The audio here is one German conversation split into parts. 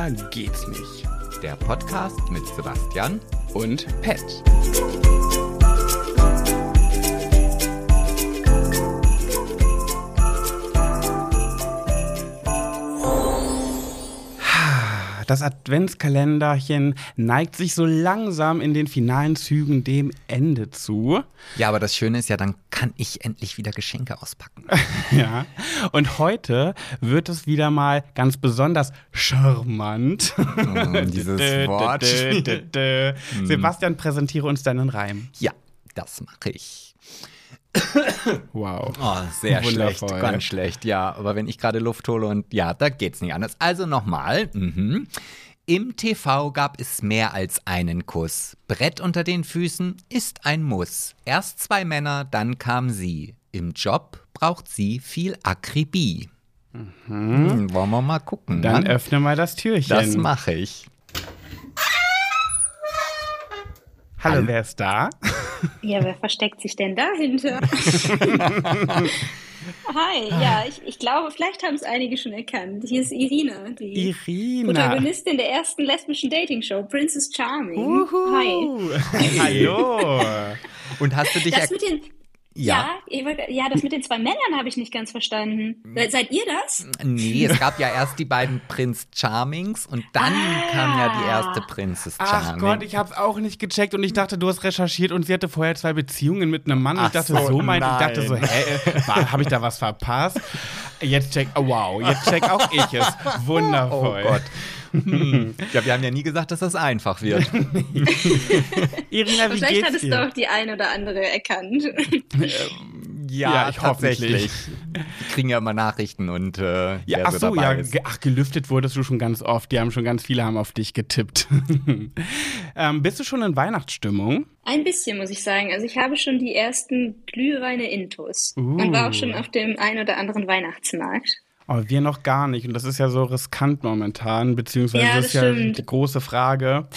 Da geht's nicht. Der Podcast mit Sebastian Und Pet. Das Adventskalenderchen neigt sich so langsam in den finalen Zügen dem Ende zu. Ja, aber das Schöne ist ja, dann kann ich endlich wieder Geschenke auspacken. Ja. Und heute wird es wieder mal ganz besonders charmant. Mm, dieses Wort. Dö. Sebastian, präsentiere uns deinen Reim. Ja, das mache ich. Wow. Oh, sehr Wundervoll. schlecht, ganz schlecht, ja. Aber wenn ich gerade Luft hole und ja, da geht's nicht anders. Also nochmal. Mhm. Im TV gab es mehr als einen Kuss. Brett unter den Füßen ist ein Muss. Erst zwei Männer, dann kam sie. Im Job braucht sie viel Akribie. Hm, wollen wir mal gucken. Dann ne? öffne mal das Türchen. Das mache ich. Hallo, wer ist da? Ja, wer versteckt sich denn dahinter? Hi, ja, ich, ich glaube, vielleicht haben es einige schon erkannt. Hier ist Irina, die Irina. Protagonistin der ersten lesbischen Dating-Show, Princess Charming. Hi. Uhu. Hallo. Und hast du dich Das mit den, ja, wollte- ja, das mit den zwei Männern habe ich nicht ganz verstanden. Se- Seid ihr das? Nee, es gab ja erst die beiden Prinz Charmings und dann kam ja die erste Princess Ach Charming. Gott, ich hab's auch nicht gecheckt und ich dachte, du hast recherchiert und sie hatte vorher zwei Beziehungen mit einem Mann. Ich Ach dachte, so, so, meint, ich dachte so, hä, habe ich da was verpasst? Jetzt check, oh, wow, jetzt check auch ich es. Wundervoll. Oh Gott. Hm. Ja, wir haben ja nie gesagt, dass das einfach wird. Irina, wie vielleicht hat geht's es dir? doch die ein oder andere erkannt. Ja, ich tatsächlich. Wir kriegen ja immer Nachrichten und äh, Ja, ach so, dabei ja, ist. ach, gelüftet wurdest du schon ganz oft. Die haben schon ganz viele haben auf dich getippt. ähm, bist du schon in Weihnachtsstimmung? Ein bisschen, muss ich sagen. Also ich habe schon die ersten Glühweine intus und war auch schon auf dem ein oder anderen Weihnachtsmarkt. Oh, wir noch gar nicht. Und das ist ja so riskant momentan, beziehungsweise Ja, das das ist ja stimmt. die große Frage.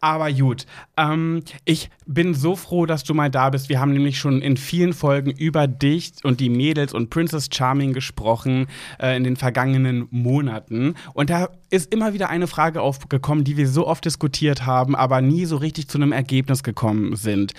Aber gut, ähm, ich bin so froh, dass du mal da bist. Wir haben nämlich schon in vielen Folgen über dich und die Mädels und Princess Charming gesprochen äh, in den vergangenen Monaten. Und da ist immer wieder eine Frage aufgekommen, die wir so oft diskutiert haben, aber nie so richtig zu einem Ergebnis gekommen sind.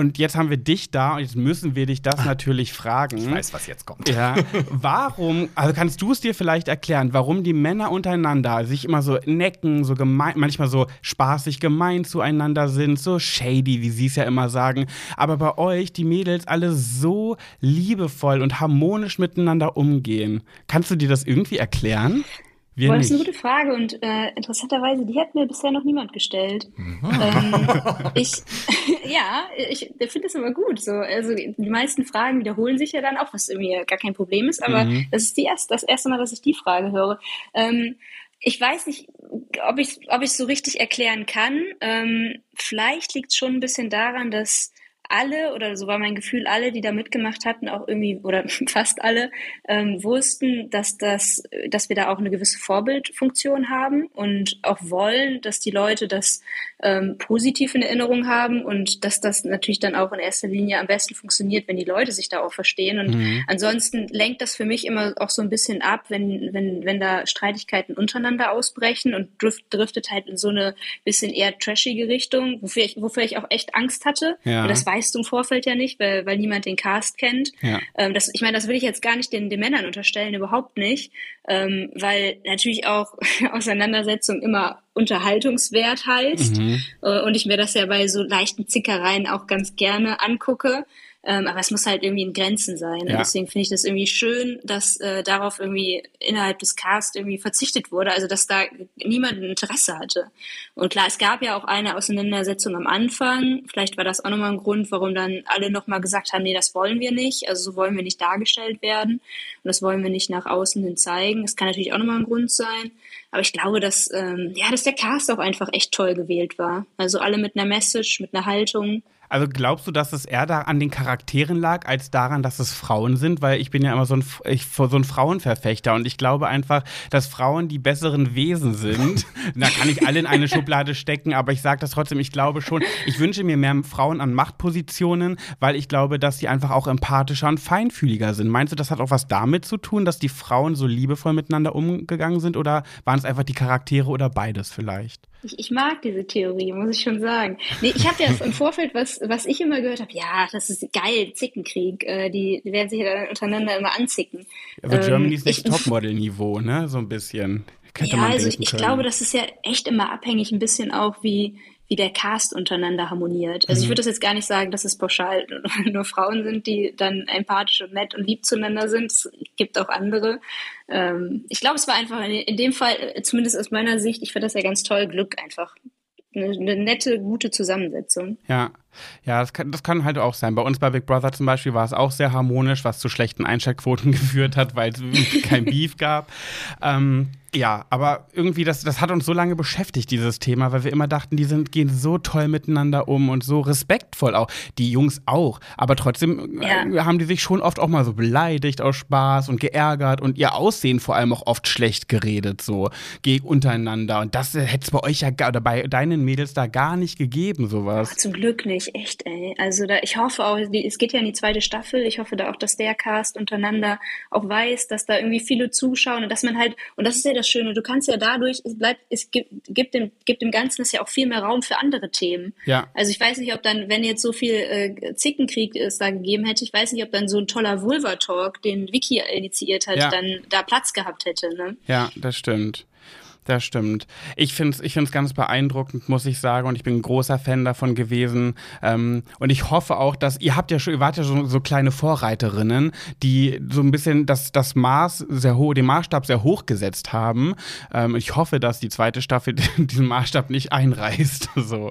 Und jetzt haben wir dich da und jetzt müssen wir dich das natürlich fragen. Ich weiß, was jetzt kommt. Ja, warum, also kannst du es dir vielleicht erklären, warum die Männer untereinander sich immer so necken, so gemein, manchmal so spaßig gemein zueinander sind, so shady, wie sie es ja immer sagen, aber bei euch, die Mädels, alle so liebevoll und harmonisch miteinander umgehen. Kannst du dir das irgendwie erklären? Wir Boah, das ist eine gute Frage und äh, interessanterweise, die hat mir bisher noch niemand gestellt. Ähm, ich, ja, ich finde das immer gut. So, also die meisten Fragen wiederholen sich ja dann auch, was irgendwie gar kein Problem ist. Aber Mhm. das ist die erste, das erste Mal, dass ich die Frage höre. Ähm, ich weiß nicht, ob ich ob ich so richtig erklären kann. Ähm, vielleicht liegt es schon ein bisschen daran, dass alle oder so war mein Gefühl, alle, die da mitgemacht hatten, auch irgendwie oder fast alle ähm, wussten, dass das, dass wir da auch eine gewisse Vorbildfunktion haben und auch wollen, dass die Leute das ähm, positiv in Erinnerung haben und dass das natürlich dann auch in erster Linie am besten funktioniert, wenn die Leute sich da auch verstehen. Und Mhm. ansonsten lenkt das für mich immer auch so ein bisschen ab, wenn, wenn, wenn da Streitigkeiten untereinander ausbrechen und drift, driftet halt in so eine bisschen eher trashige Richtung, wofür ich, wofür ich auch echt Angst hatte. Ja. Und das weißt du im Vorfeld ja nicht, weil, weil niemand den Cast kennt. Ja. Ähm, das, ich meine, das will ich jetzt gar nicht den, den Männern unterstellen, überhaupt nicht, ähm, weil natürlich auch Auseinandersetzung immer Unterhaltungswert heißt Mhm. äh, und ich mir das ja bei so leichten Zickereien auch ganz gerne angucke. Ähm, aber es muss halt irgendwie in Grenzen sein. Ja. Und deswegen finde ich das irgendwie schön, dass äh, darauf irgendwie innerhalb des Cast irgendwie verzichtet wurde, also dass da niemand ein Interesse hatte. Und klar, es gab ja auch eine Auseinandersetzung am Anfang. Vielleicht war das auch nochmal ein Grund, warum dann alle nochmal gesagt haben, nee, das wollen wir nicht. Also so wollen wir nicht dargestellt werden. Und das wollen wir nicht nach außen hin zeigen. Das kann natürlich auch nochmal ein Grund sein. Aber ich glaube, dass, ähm, ja, dass der Cast auch einfach echt toll gewählt war. Also alle mit einer Message, mit einer Haltung. Also glaubst du, dass es eher da an den Charakteren lag, als daran, dass es Frauen sind? Weil ich bin ja immer so ein, ich, so ein Frauenverfechter und ich glaube einfach, dass Frauen die besseren Wesen sind. da kann ich alle in eine Schublade stecken, aber ich sage das trotzdem, ich glaube schon, ich wünsche mir mehr Frauen an Machtpositionen, weil ich glaube, dass sie einfach auch empathischer und feinfühliger sind. Meinst du, das hat auch was damit zu tun, dass die Frauen so liebevoll miteinander umgegangen sind oder waren es einfach die Charaktere oder beides vielleicht? Ich, ich mag diese Theorie, muss ich schon sagen. Nee, ich habe ja im Vorfeld, was, was ich immer gehört habe, ja, das ist geil, Zickenkrieg. Äh, die, die werden sich ja dann untereinander immer anzicken. Aber ähm, Germany's Next Topmodel-Niveau, ne? So ein bisschen. Könnte ja, also ich, ich glaube, das ist ja echt immer abhängig, ein bisschen auch, wie, wie der Cast untereinander harmoniert. Also mhm. ich würde das jetzt gar nicht sagen, dass es pauschal nur Frauen sind, die dann empathisch und nett und lieb zueinander sind. Es gibt auch andere. Ähm, ich glaube, es war einfach in dem Fall, äh, zumindest aus meiner Sicht, ich fand das ja ganz toll, Glück einfach. Eine, eine nette, gute Zusammensetzung. Ja, ja, das kann, das kann halt auch sein. Bei uns bei Big Brother zum Beispiel war es auch sehr harmonisch, was zu schlechten Einschaltquoten geführt hat, weil es kein Beef gab. Ähm, ja, aber irgendwie, das, das hat uns so lange beschäftigt, dieses Thema, weil wir immer dachten, die sind, gehen so toll miteinander um und so respektvoll auch. Die Jungs auch. Aber trotzdem ja. äh, haben die sich schon oft auch mal so beleidigt aus Spaß und geärgert und ihr Aussehen vor allem auch oft schlecht geredet, so gegen untereinander. Und das hätte es bei euch ja oder bei deinen Mädels da gar nicht gegeben, sowas. Ach, zum Glück nicht, echt, ey. Also da, ich hoffe auch, die, es geht ja in die zweite Staffel. Ich hoffe da auch, dass der Cast untereinander auch weiß, dass da irgendwie viele zuschauen und dass man halt, und das ist ja das Schöne. Du kannst ja dadurch, es bleibt, es gibt, gibt dem, gibt dem Ganzen ist ja auch viel mehr Raum für andere Themen. Ja. Also ich weiß nicht, ob dann, wenn jetzt so viel äh, Zickenkrieg es da gegeben hätte, ich weiß nicht, ob dann so ein toller Vulva-Talk, den Vicky initiiert hat, ja. dann da Platz gehabt hätte. Ne? Ja, das stimmt. Das stimmt. Ich finde es ich find's ganz beeindruckend, muss ich sagen. Und ich bin ein großer Fan davon gewesen. Ähm, und ich hoffe auch, dass ihr habt ja schon, ihr wart ja schon so kleine Vorreiterinnen, die so ein bisschen das, das Maß sehr hoch, den Maßstab sehr hoch gesetzt haben. Ähm, ich hoffe, dass die zweite Staffel diesen Maßstab nicht einreißt. So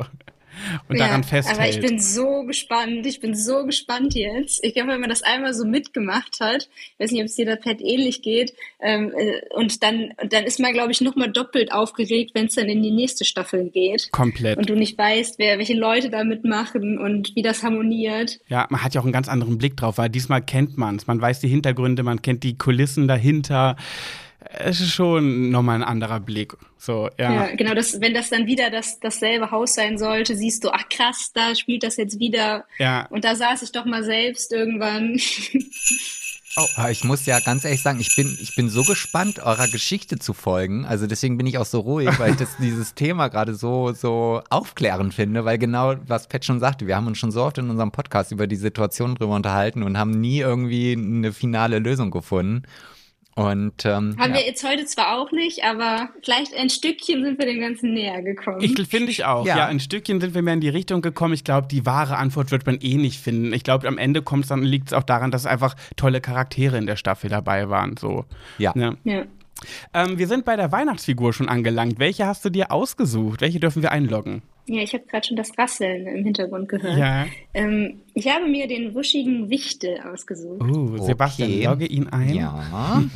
und ja, daran festhält. Aber ich bin so gespannt, ich bin so gespannt jetzt. Ich glaube, wenn man das einmal so mitgemacht hat, ich weiß nicht, ob es dir da Pet ähnlich geht, ähm, äh, und dann, dann ist man, glaube ich, nochmal doppelt aufgeregt, wenn es dann in die nächste Staffel geht. Komplett. Und du nicht weißt, wer, welche Leute da mitmachen und wie das harmoniert. Ja, man hat ja auch einen ganz anderen Blick drauf, weil diesmal kennt man es. Man weiß die Hintergründe, man kennt die Kulissen dahinter es ist schon nochmal ein anderer Blick. So, ja. ja genau, das, wenn das dann wieder das, dasselbe Haus sein sollte, siehst du, ach krass, da spielt das jetzt wieder. Ja. Und da saß ich doch mal selbst irgendwann. Oh, ich muss ja ganz ehrlich sagen, ich bin, ich bin so gespannt, eurer Geschichte zu folgen. Also deswegen bin ich auch so ruhig, weil ich das, dieses Thema gerade so, so aufklärend finde, weil genau, was Pat schon sagte, wir haben uns schon so oft in unserem Podcast über die Situation drüber unterhalten und haben nie irgendwie eine finale Lösung gefunden. Und, ähm, Haben ja. wir jetzt heute zwar auch nicht, aber vielleicht ein Stückchen sind wir dem Ganzen näher gekommen. Ich finde ich auch. Ja. ja. ein Stückchen sind wir mehr in die Richtung gekommen. Ich glaube, die wahre Antwort wird man eh nicht finden. Ich glaube, am Ende kommt es dann liegt es auch daran, dass einfach tolle Charaktere in der Staffel dabei waren. So. Ja. ja. ja. Ähm, wir sind bei der Weihnachtsfigur schon angelangt. Welche hast du dir ausgesucht? Welche dürfen wir einloggen? Ja, ich habe gerade schon das Rasseln im Hintergrund gehört. Ja. Ähm, ich habe mir den wuschigen Wichte ausgesucht. Oh, uh, Sebastian, okay. logge ihn ein. Ja.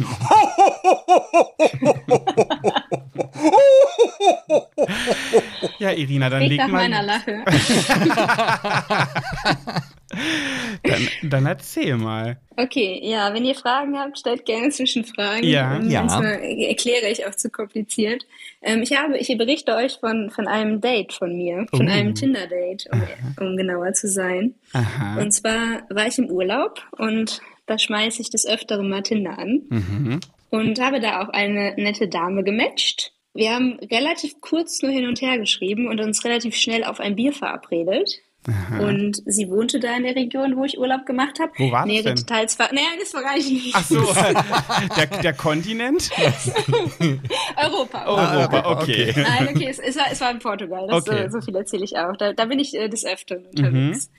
ja, Irina, dann leg nach mal. meiner Lache. dann, dann erzähl mal. Okay, ja, wenn ihr Fragen habt, stellt gerne Zwischenfragen. Ja, ähm, ja. erkläre ich auch zu kompliziert. Ähm, ich habe, ich berichte euch von, von einem Date von mir, von uh. einem Tinder-Date, um, um, genauer zu sein. Aha. Und zwar war ich im Urlaub und da schmeiße ich des Öfteren mal Tinder an. Mhm. Und habe da auch eine nette Dame gematcht. Wir haben relativ kurz nur hin und her geschrieben und uns relativ schnell auf ein Bier verabredet. Aha. Und sie wohnte da in der Region, wo ich Urlaub gemacht habe. Wo war Nähere das Details war, naja, das verrate ich nicht. Ach so, der, der Kontinent? Europa. Europa, okay. Nein, okay, es, es, war, es war in Portugal. Das, okay. so, so viel erzähle ich auch. Da, da bin ich äh, des Öfteren unterwegs. Mhm.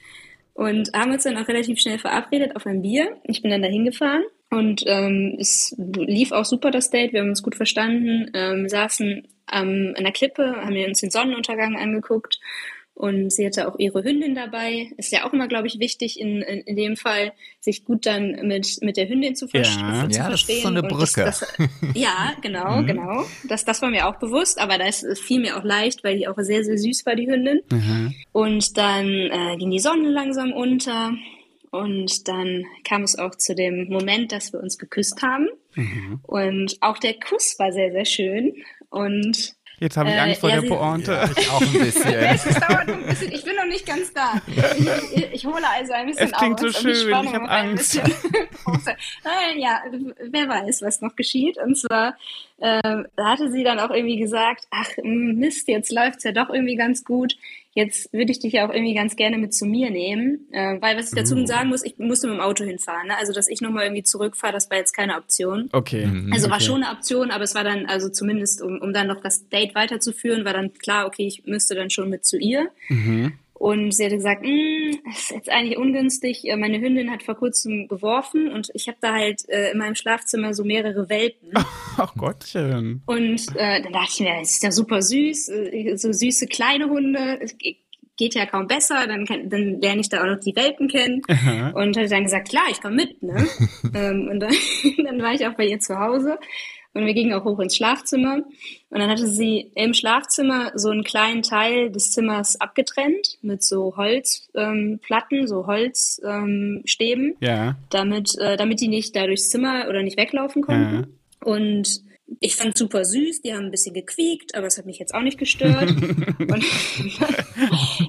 Und haben uns dann auch relativ schnell verabredet auf ein Bier. Ich bin dann da hingefahren und ähm, es lief auch super, das Date. Wir haben uns gut verstanden, ähm, saßen ähm, an der Klippe, haben wir uns den Sonnenuntergang angeguckt Und sie hatte auch ihre Hündin dabei. Ist ja auch immer, glaube ich, wichtig in, in, in dem Fall, sich gut dann mit, mit der Hündin zu, ver Ja. zu Ja, das verstehen. ist so eine Brücke. Das, das, ja, genau, Mhm. genau. Das, das war mir auch bewusst, aber das fiel mir auch leicht, weil die auch sehr, sehr süß war, die Hündin. Mhm. Und dann äh, ging die Sonne langsam unter. Und dann kam es auch zu dem Moment, dass wir uns geküsst haben. Mhm. Und auch der Kuss war sehr, sehr schön. Und Jetzt habe ich Äh, Angst vor ja, der sie- Pointe. Ich auch ein bisschen. es dauert noch ein bisschen. Ich bin noch nicht ganz da. Ich, ich, ich hole also ein bisschen Es klingt so aus. die schön, Spannung ich hab noch ein Angst. Äh, ja, wer weiß, was noch geschieht. Und zwar äh, hatte sie dann auch irgendwie gesagt, ach Mist, jetzt läuft's ja doch irgendwie ganz gut. Jetzt würde ich dich ja auch irgendwie ganz gerne mit zu mir nehmen. Äh, weil was ich dazu Uh. sagen muss, ich musste mit dem Auto hinfahren. Ne? Also, dass ich nochmal irgendwie zurückfahre, das war jetzt keine Option. Okay. Also war okay. schon eine Option, aber es war dann, also zumindest, um, um dann noch das Date weiterzuführen, war dann klar, okay, ich müsste dann schon mit zu ihr. Mhm. Und sie hatte gesagt, "Mm, das ist jetzt eigentlich ungünstig. Äh, Meine Hündin hat vor kurzem geworfen und ich habe da halt äh, in meinem Schlafzimmer so mehrere Welpen. Ach Gottchen. Und äh, dann dachte ich mir, das ist ja super süß, äh, so süße kleine Hunde. Geht ja kaum besser, dann, kann, dann lerne ich da auch noch die Welpen kennen. Und hatte dann gesagt, klar, ich komme mit. Ne? ähm, und dann, dann war ich auch bei ihr zu Hause und wir gingen auch hoch ins Schlafzimmer. Und dann hatte sie im Schlafzimmer so einen kleinen Teil des Zimmers abgetrennt mit so Holzplatten, ähm, so Holzstäben, ähm, Ja. damit, äh, damit die nicht da durchs Zimmer oder nicht weglaufen konnten. Und ich fand super süß, die haben ein bisschen gequiekt, aber es hat mich jetzt auch nicht gestört. und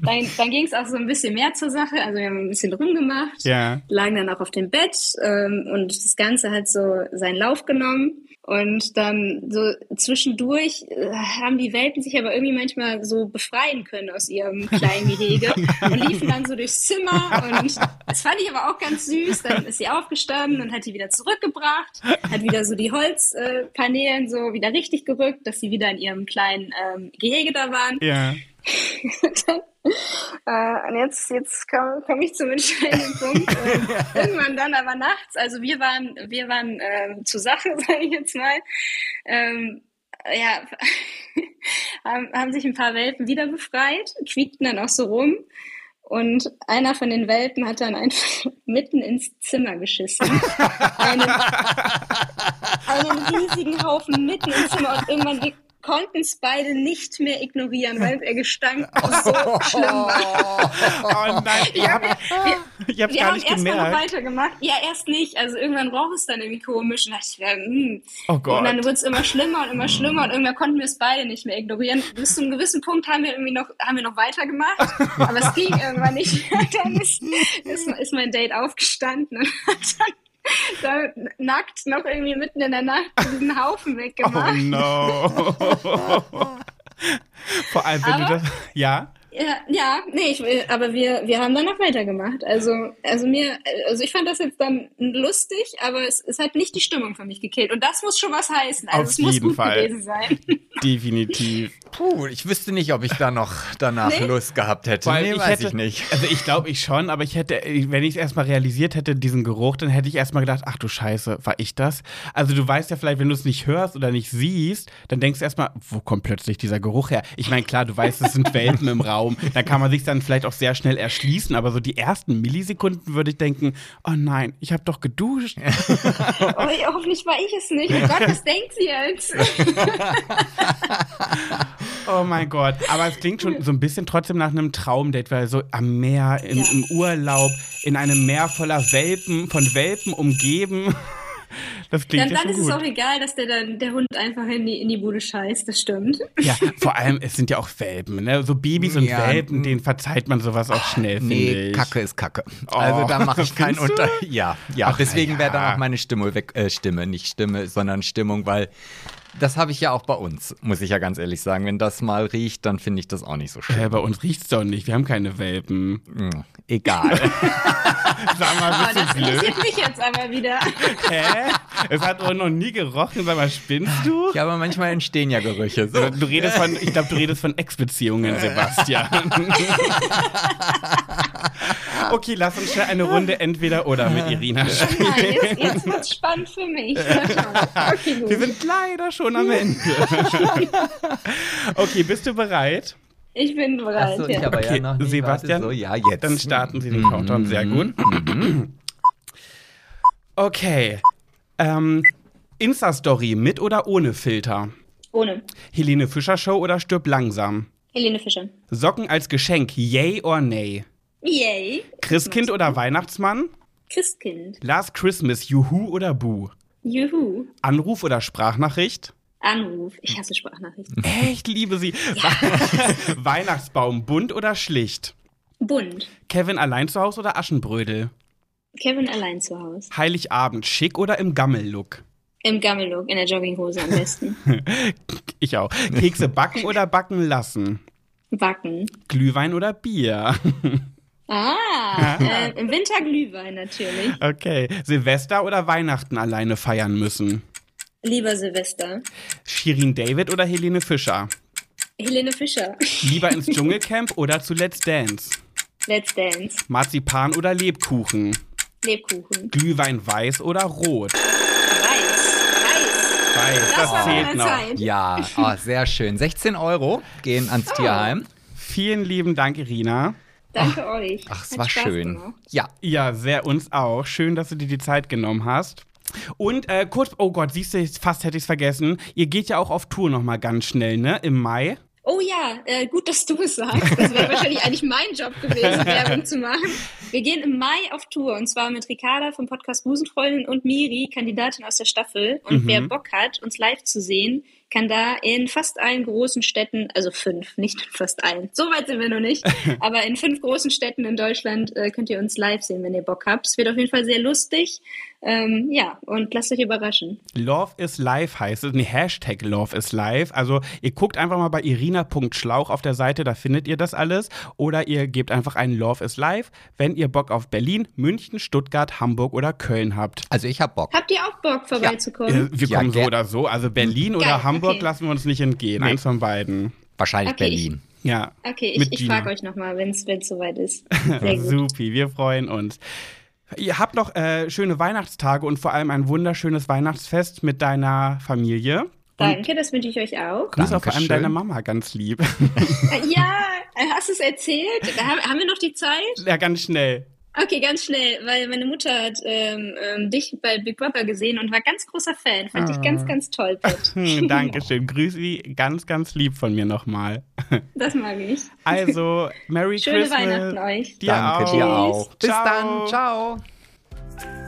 dann, dann ging es auch so ein bisschen mehr zur Sache. Also wir haben ein bisschen rumgemacht, Ja. lagen dann auch auf dem Bett ähm, und das Ganze hat so seinen Lauf genommen. Und dann so zwischendurch äh, haben die Welpen sich aber irgendwie manchmal so befreien können aus ihrem kleinen Gehege und liefen dann so durchs Zimmer und das fand ich aber auch ganz süß. Dann ist sie aufgestanden und hat die wieder zurückgebracht, hat wieder so die Holzpanelen so wieder richtig gerückt, dass sie wieder in ihrem kleinen ähm, Gehege da waren. Ja. Äh, und jetzt, jetzt komme komm ich zum entscheidenden Punkt. Äh, irgendwann dann aber nachts, also wir waren, wir waren ähm, zur Sache, sage ich jetzt mal. Ähm, ja, haben, haben sich ein paar Welpen wieder befreit, quiekten dann auch so rum. Und einer von den Welpen hat dann einfach mitten ins Zimmer geschissen. einen, einen riesigen Haufen mitten ins Zimmer. Und irgendwann konnten es beide nicht mehr ignorieren, weil der Gestank so schlimm war. Oh nein, Ja, habt, wir, ich wir gar haben nicht erst mal noch gemerkt. weitergemacht. Ja, erst nicht. Also irgendwann roch es dann irgendwie komisch. Und, dachte ich, hm. Oh Gott. und dann wurde es immer schlimmer und immer schlimmer und irgendwann konnten wir es beide nicht mehr ignorieren. Bis zu einem gewissen Punkt haben wir irgendwie noch, haben wir noch weitergemacht, aber es ging irgendwann nicht. mehr. Dann ist, ist, ist mein Date aufgestanden und hat dann da nackt noch irgendwie mitten in der Nacht diesen Haufen Oh weggemacht. no. Vor allem, wenn du Aber- das. Ja? Ja, ja, nee, ich, will- aber wir, wir haben danach weitergemacht. Also, also mir, also ich fand das jetzt dann lustig, aber es, es hat nicht die Stimmung für mich gekillt. Und das muss schon was heißen. Also Auf es muss jeden gut Fall. gewesen sein. Definitiv. Puh, ich wüsste nicht, ob ich da noch danach Nee? Lust gehabt hätte. Weil nee, ich weiß hätte, ich nicht. Also ich glaube ich schon, aber ich hätte, wenn ich es erstmal realisiert hätte, diesen Geruch, dann hätte ich erstmal gedacht, ach du Scheiße, war ich das? Also du weißt ja vielleicht, wenn du es nicht hörst oder nicht siehst, dann denkst du erstmal, wo kommt plötzlich dieser Geruch her? Ich meine, klar, du weißt, es sind Welpen im Raum, da kann man sich dann vielleicht auch sehr schnell erschließen, aber so die ersten Millisekunden würde ich denken, oh nein, ich habe doch geduscht. Oh, hoffentlich war ich es nicht. Oh Gott, was denkt sie jetzt? Oh mein Gott. Aber es klingt schon so ein bisschen trotzdem nach einem Traumdate, weil so am Meer, im, Ja. im Urlaub, in einem Meer voller Welpen, von Welpen umgeben. Das klingt Dann, ja dann ist es gut. auch egal, dass der, dann, der Hund einfach in die, in die Bude scheißt. Das stimmt. Ja, vor allem, es sind ja auch Welpen, ne? So Babys und Ja, Welpen, denen verzeiht man sowas auch schnell, finde Nee, ich. Kacke ist Kacke. Oh, also da mache ich keinen findest du? Unter. Ja, ja. Ach, deswegen wäre ja. dann auch meine Stimme weg. Äh, Stimme, nicht Stimme, sondern Stimmung, weil das habe ich ja auch bei uns, muss ich ja ganz ehrlich sagen. Wenn das mal riecht, dann finde ich das auch nicht so schön. Äh, bei uns riecht's doch nicht, wir haben keine Welpen. Hm, egal. Sag mal, bist das du blöd? interessiert mich jetzt aber wieder. Hä? Es hat doch noch nie gerochen, sag mal, spinnst du? ja, aber manchmal entstehen ja Gerüche. So. Du redest von, ich glaube, du redest von Ex-Beziehungen, Sebastian. okay, lass uns schnell eine Runde entweder oder mit Irina spielen. Ja, jetzt jetzt wird es spannend für mich. Okay. Wir sind leider schon am Ende. okay, bist du bereit? Ich bin bereit. Achso, ich ja. aber Okay, ja. Sebastian, so, ja, jetzt. Dann starten Sie den Countdown. Sehr gut. Okay. Ähm, Insta-Story mit oder ohne Filter? Ohne. Helene Fischer Show oder stirb langsam? Helene Fischer. Socken als Geschenk, yay or nay? Yay. Christkind oder Weihnachtsmann? Christkind. Last Christmas, Juhu oder Bu? Juhu. Anruf oder Sprachnachricht? Anruf. Ich hasse Sprachnachrichten. Echt, liebe sie. Weihnachtsbaum, bunt oder schlicht? Bunt. Kevin allein zu Hause oder Aschenbrödel? Kevin allein zu Hause. Heiligabend, schick oder im Gammellook? Im Gammellook, in der Jogginghose am besten. Ich auch. Kekse backen oder backen lassen? Backen. Glühwein oder Bier? Ah, äh, im Winter Glühwein natürlich. Okay. Silvester oder Weihnachten alleine feiern müssen? Lieber Silvester. Shirin David oder Helene Fischer? Helene Fischer. Lieber ins Dschungelcamp oder zu Let's Dance? Let's Dance. Marzipan oder Lebkuchen? Lebkuchen. Glühwein weiß oder rot? Weiß. Weiß. Weiß, das, Das zählt noch. Zeit. Ja, oh, sehr schön. 16 Euro gehen ans Tierheim. Vielen lieben Dank, Irina. Danke euch. Ach, es Hat war Spaß schön. gemacht. Ja, Ja, sehr uns auch. Schön, dass du dir die Zeit genommen hast. Und äh, kurz, oh Gott, siehst du, fast hätte ich es vergessen. Ihr geht ja auch auf Tour nochmal ganz schnell, ne? Im Mai. Oh ja, äh, gut, dass du es sagst. Das wäre wahrscheinlich eigentlich mein Job gewesen, Werbung zu machen. Wir gehen im Mai auf Tour und zwar mit Ricarda vom Podcast Busenfreundin und Miri, Kandidatin aus der Staffel. Und Mhm. wer Bock hat, uns live zu sehen, kann da in fast allen großen Städten, also fünf, nicht fast allen, so weit sind wir noch nicht, aber in fünf großen Städten in Deutschland äh, könnt ihr uns live sehen, wenn ihr Bock habt. Es wird auf jeden Fall sehr lustig. Ähm, ja, und lasst euch überraschen. Love is Live heißt es. Nee, Hashtag Love is Live. Also ihr guckt einfach mal bei irina.schlauch auf der Seite, da findet ihr das alles. Oder ihr gebt einfach ein Love is Live, wenn ihr Bock auf Berlin, München, Stuttgart, Hamburg oder Köln habt. also ich hab Bock. Habt ihr auch Bock vorbeizukommen? Äh, Wir Ja, kommen so oder so. Also Berlin oder Geil, Hamburg okay. lassen wir uns nicht entgehen. Nee. Eins von beiden. Wahrscheinlich Okay, Berlin. Ja. Okay, ich, ich frage euch nochmal, wenn es soweit ist. Sehr gut. Supi, wir freuen uns. Ihr habt noch äh, schöne Weihnachtstage und vor allem ein wunderschönes Weihnachtsfest mit deiner Familie. Danke, das wünsche ich euch auch. Grüß auch vor allem deine Mama ganz lieb. Äh, Ja, hast du es erzählt? Haben wir noch die Zeit? ja, ganz schnell. Okay, ganz schnell, weil meine Mutter hat ähm, ähm, dich bei Big Brother gesehen und war ganz großer Fan. Fand ich ganz, ganz toll. Hm, Dankeschön. Grüß Sie ganz, ganz lieb von mir nochmal. Das mag ich. Also, Merry Schöne Christmas. Weihnachten euch. Dir Danke auch. dir auch. Bis Ciao. dann. Ciao.